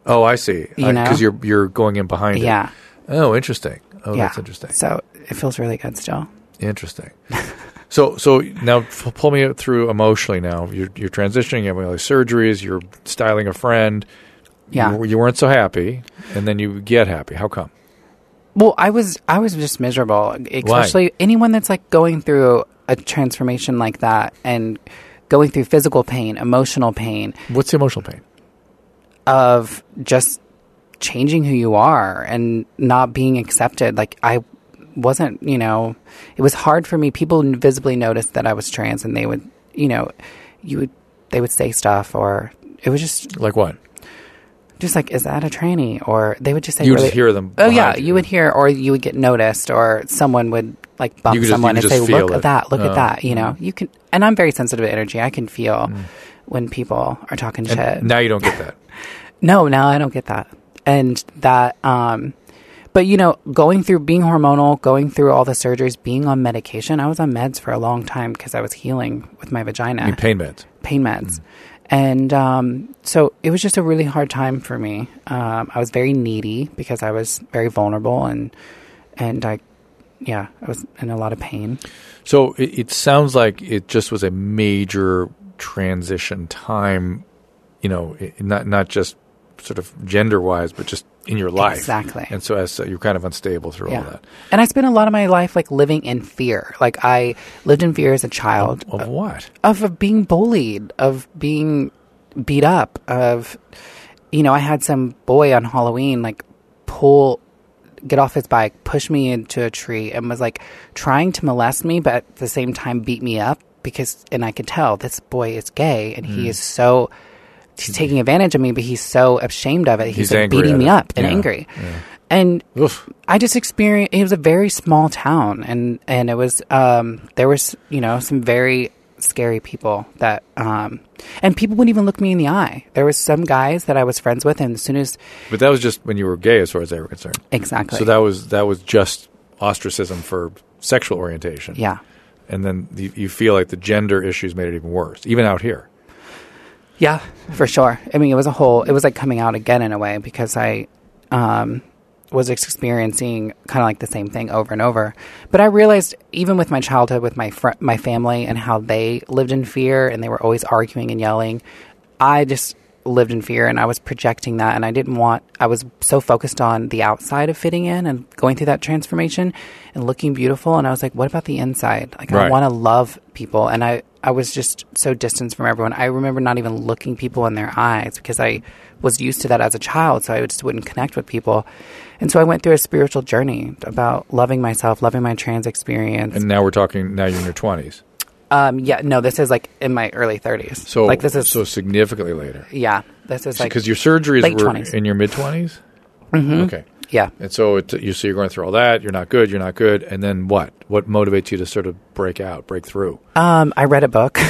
Oh, I see. You uh, know? because you're you're going in behind. it. yeah, Oh, interesting. Oh, yeah. that's interesting. So it feels really good still. Interesting. (laughs) so, so now pull me through emotionally. Now you're you're transitioning. You're having all these surgeries. You're styling a friend. Yeah. You, you weren't so happy, and then you get happy. How come? Well, I was I was just miserable, especially anyone that's like going through a transformation like that and going through physical pain, emotional pain What's the emotional pain? of just changing who you are and not being accepted. Like I wasn't, you know, it was hard for me. People visibly noticed that I was trans and they would, you know, you would they would say stuff or it was just Like what? just like is that a tranny or they would just say You would really- just hear them oh yeah you. you. would hear or you would get noticed or someone would like bump just- someone and say look feel at that look Oh. Mm. at that you know you can and i'm very sensitive to energy i can feel when people are talking shit now you don't get that. (laughs) no now i don't get that and that um but you know going through being hormonal going through all the surgeries being on medication i was on meds for a long time because i was healing with my vagina mean, pain meds. pain meds. And um, so it was just a really hard time for me. Um, I was very needy because I was very vulnerable and and I, yeah, I was in a lot of pain. So it, it sounds like it just was a major transition time. You know, it, not not just sort of gender wise, but just in your life. Exactly. And so as uh, you're kind of unstable through all that. And I spent a lot of my life like living in fear. Like I lived in fear as a child Of what? of, of being bullied, of being beat up, of you know, I had some boy on Halloween like pull get off his bike, push me into a tree and was like trying to molest me but at the same time beat me up because and I could tell this boy is gay and Hmm. he is so he's taking advantage of me but he's so ashamed of it. He's, He's like beating me up and Yeah. angry. And Oof. I just experienced. It was a very small town, and and it was um, there was you know some very scary people that um, and people wouldn't even look me in the eye. There was some guys that I was friends with, and as soon as But that was just when you were gay, as far as they were concerned. exactly, So that was that was just ostracism for sexual orientation. yeah, And then you, you feel like the gender issues made it even worse, even out here. Yeah, for sure. I mean, it was a whole. It was like coming out again in a way because I um, was experiencing kind of like the same thing over and over. But I realized, even with my childhood, with my fr- my family and how they lived in fear and they were always arguing and yelling, I just lived in fear and I was projecting that. And I didn't want. I was so focused on the outside of fitting in and going through that transformation and looking beautiful. And I was like, what about the inside? Like, I want to love people, and I I was just so distanced from everyone. I remember not even looking people in their eyes because I was used to that as a child, so I just wouldn't connect with people. And so I went through a spiritual journey about loving myself, loving my trans experience. And now we're talking. Now you're in your twenties. Um, yeah, no, this is like in my early thirties. So like this is so significantly later. yeah, this is like Because your surgeries late were 20s. in your mid 20s. Mm-hmm. Okay. yeah. And so it, you so you're going through all that. You're not good. You're not good. And then what? What motivates you to sort of break out, break through? Um, I read a book. (laughs)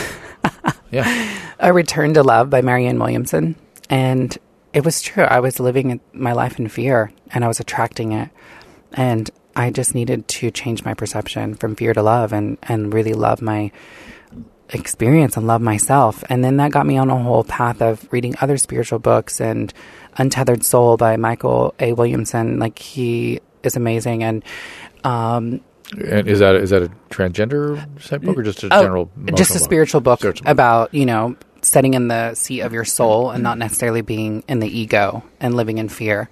Yeah. (laughs) A Return to Love by Marianne Williamson. And it was true. I was living my life in fear and I was attracting it. And I just needed to change my perception from fear to love and, and really love my experience and love myself. And then that got me on a whole path of reading other spiritual books and Untethered Soul by Michael A. Williamson. Like he is amazing. And um, And is that is that a transgender type book or just a Oh, general? just a book? spiritual book Spiritual about you know sitting in the seat of your soul and not necessarily being in the ego and living in fear.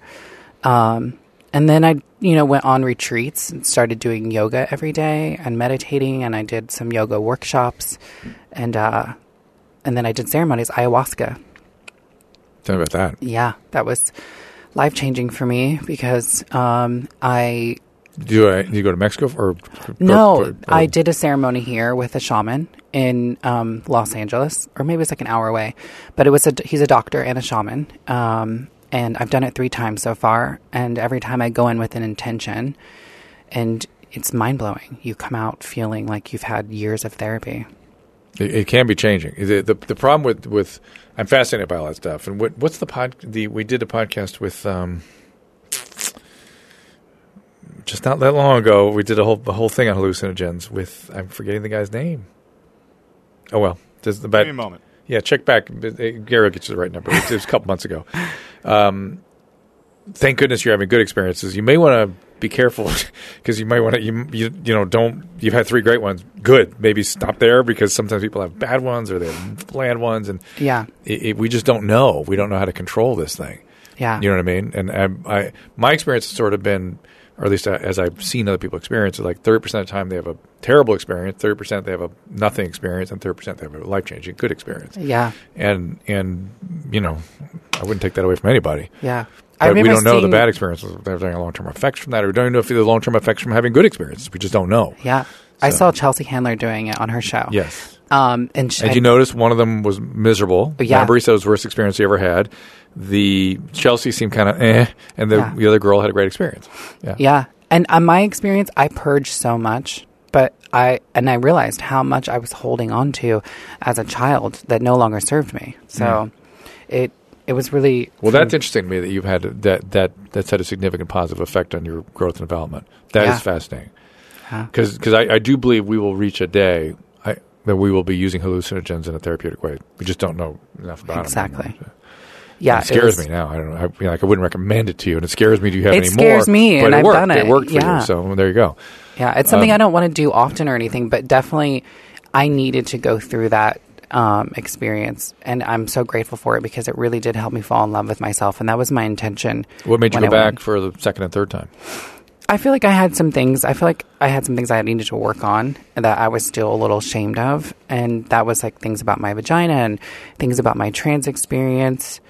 Um, and then I, you know, went on retreats and started doing yoga every day and meditating, and I did some yoga workshops, and uh, and then I did ceremonies, ayahuasca. Tell me about that. Yeah, that was life changing for me because um, I Do I do you go to Mexico or No, or- or- I did a ceremony here with a shaman in um, Los Angeles, or maybe it's like an hour away. But it was a he's a doctor and a shaman, um, and I've done it three times so far. And every time I go in with an intention, and it's mind blowing. You come out feeling like you've had years of therapy. It, it can be changing. The, the the problem with with I'm fascinated by all that stuff. And what what's the pod? The we did a podcast with um, just not that long ago. We did a whole a whole thing on hallucinogens with I'm forgetting the guy's name. Oh well, just the Give me a moment. Yeah, check back. Gary will get you the right number. It was a couple months ago. Um, thank goodness you're having good experiences. You may want to be careful (laughs) because you might want to you, you you know don't you've had three great ones. Good, maybe stop there because sometimes people have bad ones or they have bland ones, and Yeah, it, it, we just don't know. We don't know how to control this thing. yeah, You know what I mean? And I, I my experience has sort of been, or at least uh, as I've seen other people experience, it, like thirty percent of the time they have a terrible experience, thirty percent they have a nothing experience, and thirty percent they have a life changing good experience. yeah, And and you know, I wouldn't take that away from anybody. yeah. But we don't know the bad experiences. If There's any long term effects from that, or we don't even know if the long term effects from having good experiences. We just don't know. Yeah, I saw Chelsea Handler doing it on her show. Yes. um, and, she, And you notice one of them was miserable. Yeah. Remember, he said it was the worst experience he ever had. The Chelsea seemed kind of eh, and the, Yeah. the other girl had a great experience. Yeah. Yeah. And on my experience, I purged so much, but I and I realized how much I was holding on to as a child that no longer served me. So it it was really Well, that's interesting to me that you've had that that that's had a significant positive effect on your growth and development. That is Yeah. fascinating. Yeah. Because I, I do believe we will reach a day I, that we will be using hallucinogens in a therapeutic way. We just don't know enough about Exactly. them. yeah. it scares was- me now. I don't know. I, you know, like I wouldn't recommend it to you, and it scares me. Do you have It any scares more? me, but and it I've worked. done it. worked for Yeah. you. So there you go. Yeah, it's something Um, I don't want to do often or anything, but definitely I needed to go through that um, experience, and I'm so grateful for it because it really did help me fall in love with myself, and that was my intention. What made you go I went back for the second and third time? I feel like I had some things. I feel like I had some things I needed to work on that I was still a little ashamed of, and that was like things about my vagina and things about my trans experience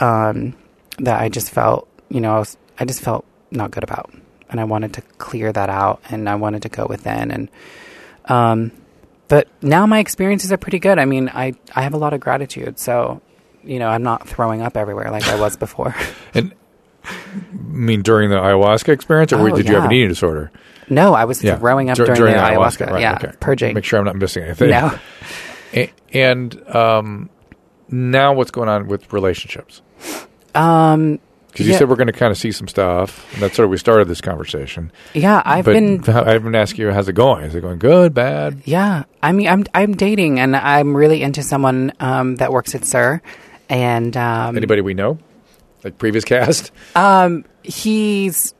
um, that I just felt, you know, I, was, I just felt not good about, and I wanted to clear that out, and I wanted to go within, and um, but now my experiences are pretty good. I mean, I I have a lot of gratitude, so you know, I'm not throwing up everywhere like I was (laughs) before. And I mean, during the ayahuasca experience, or Oh, did you have an eating disorder? no, I was throwing up Dur- during, the ayahuasca. right, yeah, okay. purging. Make sure I'm not missing anything. No. And um, now, what's going on with relationships? Um, Because you Yeah. said we're going to kind of see some stuff, and that's sort of we started this conversation. yeah, I've but been. I've been asking you, how's it going? Is it going good, bad? Yeah, I mean, I'm I'm dating, and I'm really into someone um, that works at SUR, and um, Anybody we know, like previous cast? (laughs) um, he's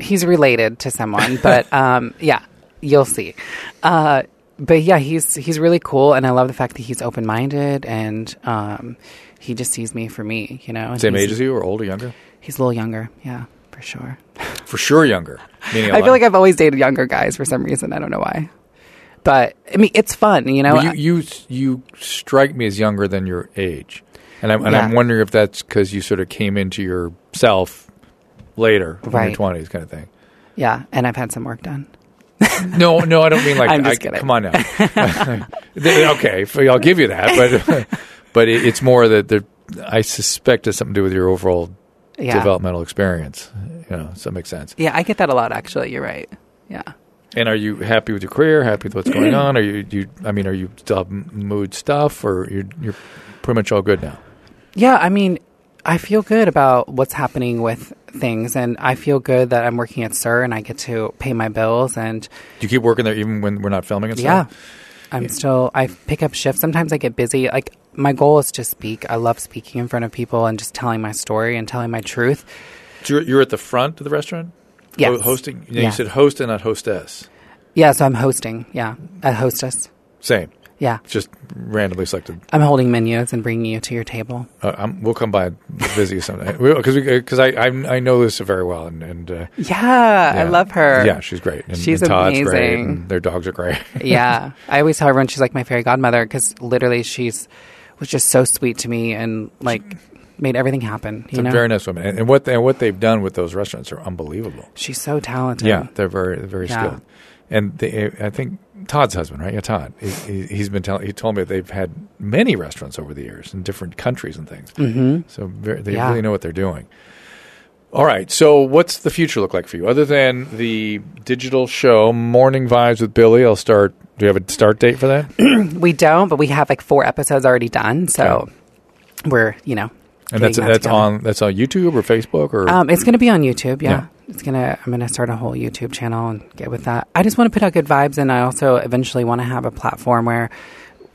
he's related to someone, but (laughs) um, yeah, you'll see. Uh, but yeah, he's he's really cool, and I love the fact that he's open minded, and um, he just sees me for me, you know. and Same age as you, or older, younger? He's a little younger, yeah, for sure. (laughs) For sure, younger. Meaning (laughs) I lot- feel like I've always dated younger guys for some reason. I don't know why, but I mean, it's fun, you know. Well, you, you you strike me as younger than your age, and I'm and I'm wondering if that's because you sort of came into yourself later, in your twenties, kind of thing. yeah, and I've had some work done. No, no, I don't mean (laughs) like. I'm just I- kidding. Come on now. okay, I'll give you that, but but it, it's more that I suspect it's something to do with your overall Yeah, developmental experience. You know, so it makes sense. yeah, I get that a lot. Actually, you're right. Yeah. And are you happy with your career? Happy with what's going (clears throat) on? Are you, you? I mean, are you still have mood stuff, or you're you're pretty much all good now? Yeah, I mean, I feel good about what's happening with things, and I feel good that I'm working at SUR and I get to pay my bills, and Do you keep working there even when we're not filming and stuff? yeah. I'm still. I pick up shifts. Sometimes I get busy. Like my goal is to speak. I love speaking in front of people and just telling my story and telling my truth. So you're, you're at the front of the restaurant. Ho- Yes. hosting. You, know, Yes. you said host and not hostess. Yeah, so I'm hosting. Yeah, a hostess. Same. Yeah, Just randomly selected. I'm holding menus and bringing you to your table. Uh, I'm, we'll come by and visit you someday because because I, I I know Lisa very well and and uh, Yeah, I love her. Yeah, she's great. And, She's and Todd's great. amazing. And their dogs are great. (laughs) yeah, I always tell everyone she's like my fairy godmother because literally she's was just so sweet to me and like made everything happen. It's You a know, very nice woman, and, and what they, and what they've done with those restaurants are unbelievable. she's so talented. Yeah, they're very very Yeah. skilled. And they, I think Todd's husband, right? Yeah, Todd. He, he, he's been telling. He told me they've had many restaurants over the years in different countries and things. Mm-hmm. So very, they Yeah. really know what they're doing. All right. So, what's the future look like for you, other than the digital show Morning Vibes with Billie? I'll start. Do you have a start date for that? (clears throat) we don't, but we have like four episodes already done, so Okay. we're you know. And that's that that's together. on that's on YouTube or Facebook or Um, it's going to be on YouTube. Yeah. Yeah. It's gonna. I'm gonna start a whole YouTube channel and get with that. I just want to put out good vibes, and I also eventually want to have a platform where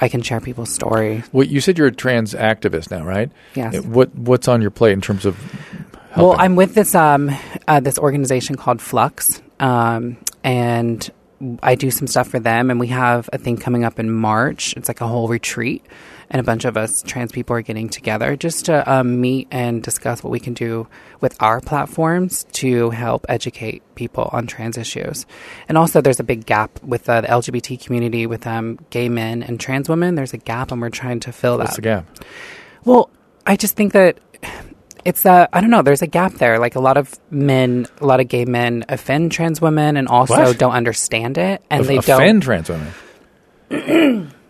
I can share people's story. Well, you said you're a trans activist now, right? Yes. What What's on your plate in terms of? Well. I'm with this um uh, this organization called Flux, um, and I do some stuff for them, and we have a thing coming up in March. It's like a whole retreat, and a bunch of us trans people are getting together just to um, meet and discuss what we can do with our platforms to help educate people on trans issues. And also, there's a big gap with uh, the LGBT community with um, gay men and trans women. There's a gap, and we're trying to fill What's that. the gap? Well, I just think that it's a I don't know. There's a gap there. Like a lot of men, a lot of gay men offend trans women and also What? don't understand it, and Of- they offend don't. offend trans women. (clears throat)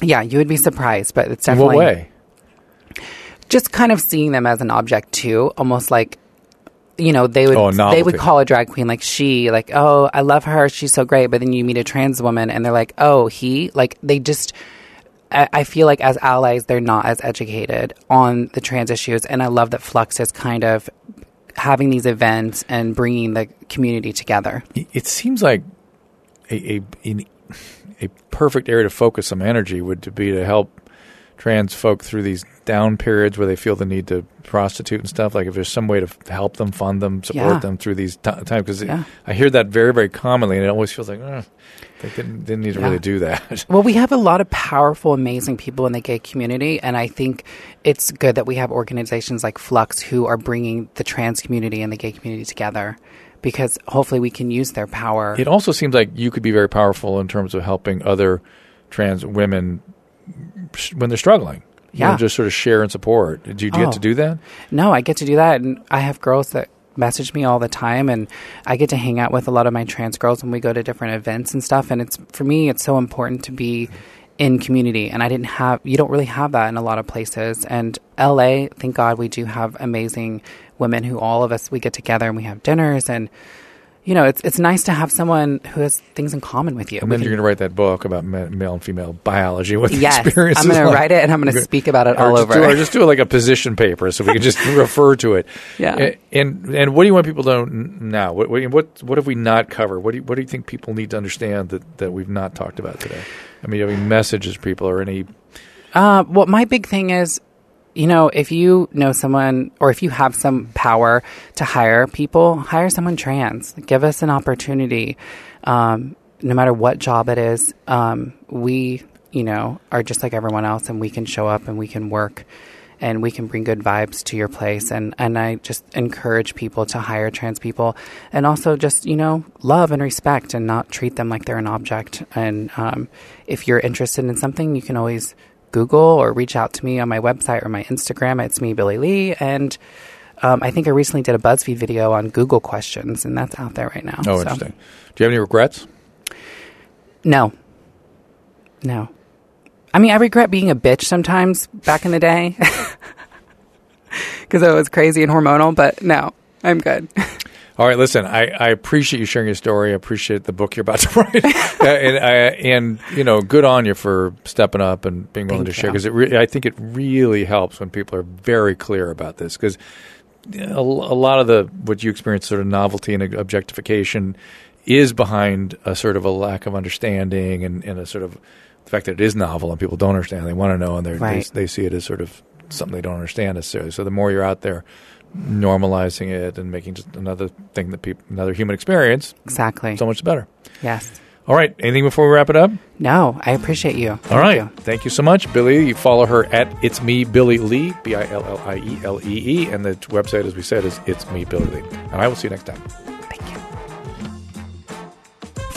Yeah, you would be surprised, but it's In definitely what way? just kind of seeing them as an object too, almost like. You know, they would Oh, they would call a drag queen like she, like, oh, I love her, she's so great. But then you meet a trans woman and they're like, oh, he, like, they just, I, feel like as allies, they're not as educated on the trans issues. And I love that Flux is kind of having these events and bringing the community together. It- seems like a a a perfect area to focus some energy would be to help trans folk through these down periods where they feel the need to prostitute and stuff. Like if there's some way to help them, fund them, support Yeah. them through these t- times, because Yeah. I hear that very very commonly, and it always feels like "Ugh, they didn't, didn't need to Yeah. really do that. (laughs) Well, we have a lot of powerful, amazing people in the gay community, and I think it's good that we have organizations like Flux who are bringing the trans community and the gay community together because hopefully we can use their power. It also seems like you could be very powerful in terms of helping other trans women when they're struggling. You know, Yeah. just sort of share and support. Do you get Oh. to do that? No, I get to do that, and I have girls that message me all the time, and I get to hang out with a lot of my trans girls when we go to different events and stuff. And it's for me, it's so important to be in community, and I didn't have. You don't really have that in a lot of places. And LA, thank God, we do have amazing women who all of us we get together and we have dinners and. You know, it's it's nice to have someone who has things in common with you. And then can- you're going to write that book about male and female biology. What the yes, experience I'm going to like. write it and I'm going to speak about it all over. Do, or just do it like a position paper, so we can just (laughs) refer to it. Yeah. A- And and what do you want people to know now? What what what, have we not covered? What do you, what do you think people need to understand that, that we've not talked about today? I mean, any messages, people, or any? Uh, well, my big thing is, you know, if you know someone or if you have some power to hire people, hire someone trans. Give us an opportunity. Um, no matter what job it is, um, we, you know, are just like everyone else and we can show up and we can work and we can bring good vibes to your place. And, and I just encourage people to hire trans people and also just, you know, love and respect and not treat them like they're an object. And um, if you're interested in something, you can always Google or reach out to me on my website or my Instagram. It's me, Billie Lee. And um, I think I recently did a BuzzFeed video on Google questions, and that's out there right now. Oh, So- interesting. Do you have any regrets? No. No. I mean, I regret being a bitch sometimes back in the day (laughs) because I was crazy and hormonal, but no, I'm good. (laughs) All right, listen. I, I appreciate you sharing your story. I appreciate the book you're about to (laughs) write, uh, and I, and you know, good on you for stepping up and being willing Thank to share. Because re- I think it really helps when people are very clear about this. Because a, a lot of the what you experience, sort of novelty and objectification, is behind a sort of a lack of understanding and, and a sort of the fact that it is novel and people don't understand. They want to know, and Right. they they see it as sort of something they don't understand necessarily. So the more you're out there normalizing it and making just another thing that people, another human experience, Exactly. so much better. yes. All right. Anything before we wrap it up? No, I appreciate you. Thank All right. you. Thank you so much, Billie. You follow her at It's Me Billie Lee, B I L L I E L E E, and the website, as we said, is It's Me Billie Lee. And I will see you next time.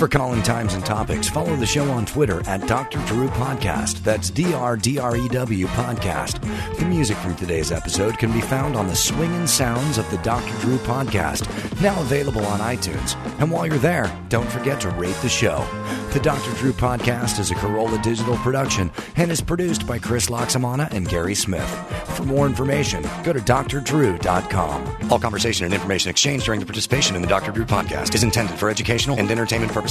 For calling times and topics, follow the show on Twitter at Dr. Drew Podcast. That's D R D R E W Podcast. The music from today's episode can be found on the swinging sounds of the Dr. Drew Podcast, now available on iTunes. And while you're there, don't forget to rate the show. The Dr. Drew Podcast is a Carolla digital production and is produced by Chris Laxamana and Gary Smith. For more information, go to drdrew.com. All conversation and information exchanged during the participation in the Dr. Drew podcast is intended for educational and entertainment purposes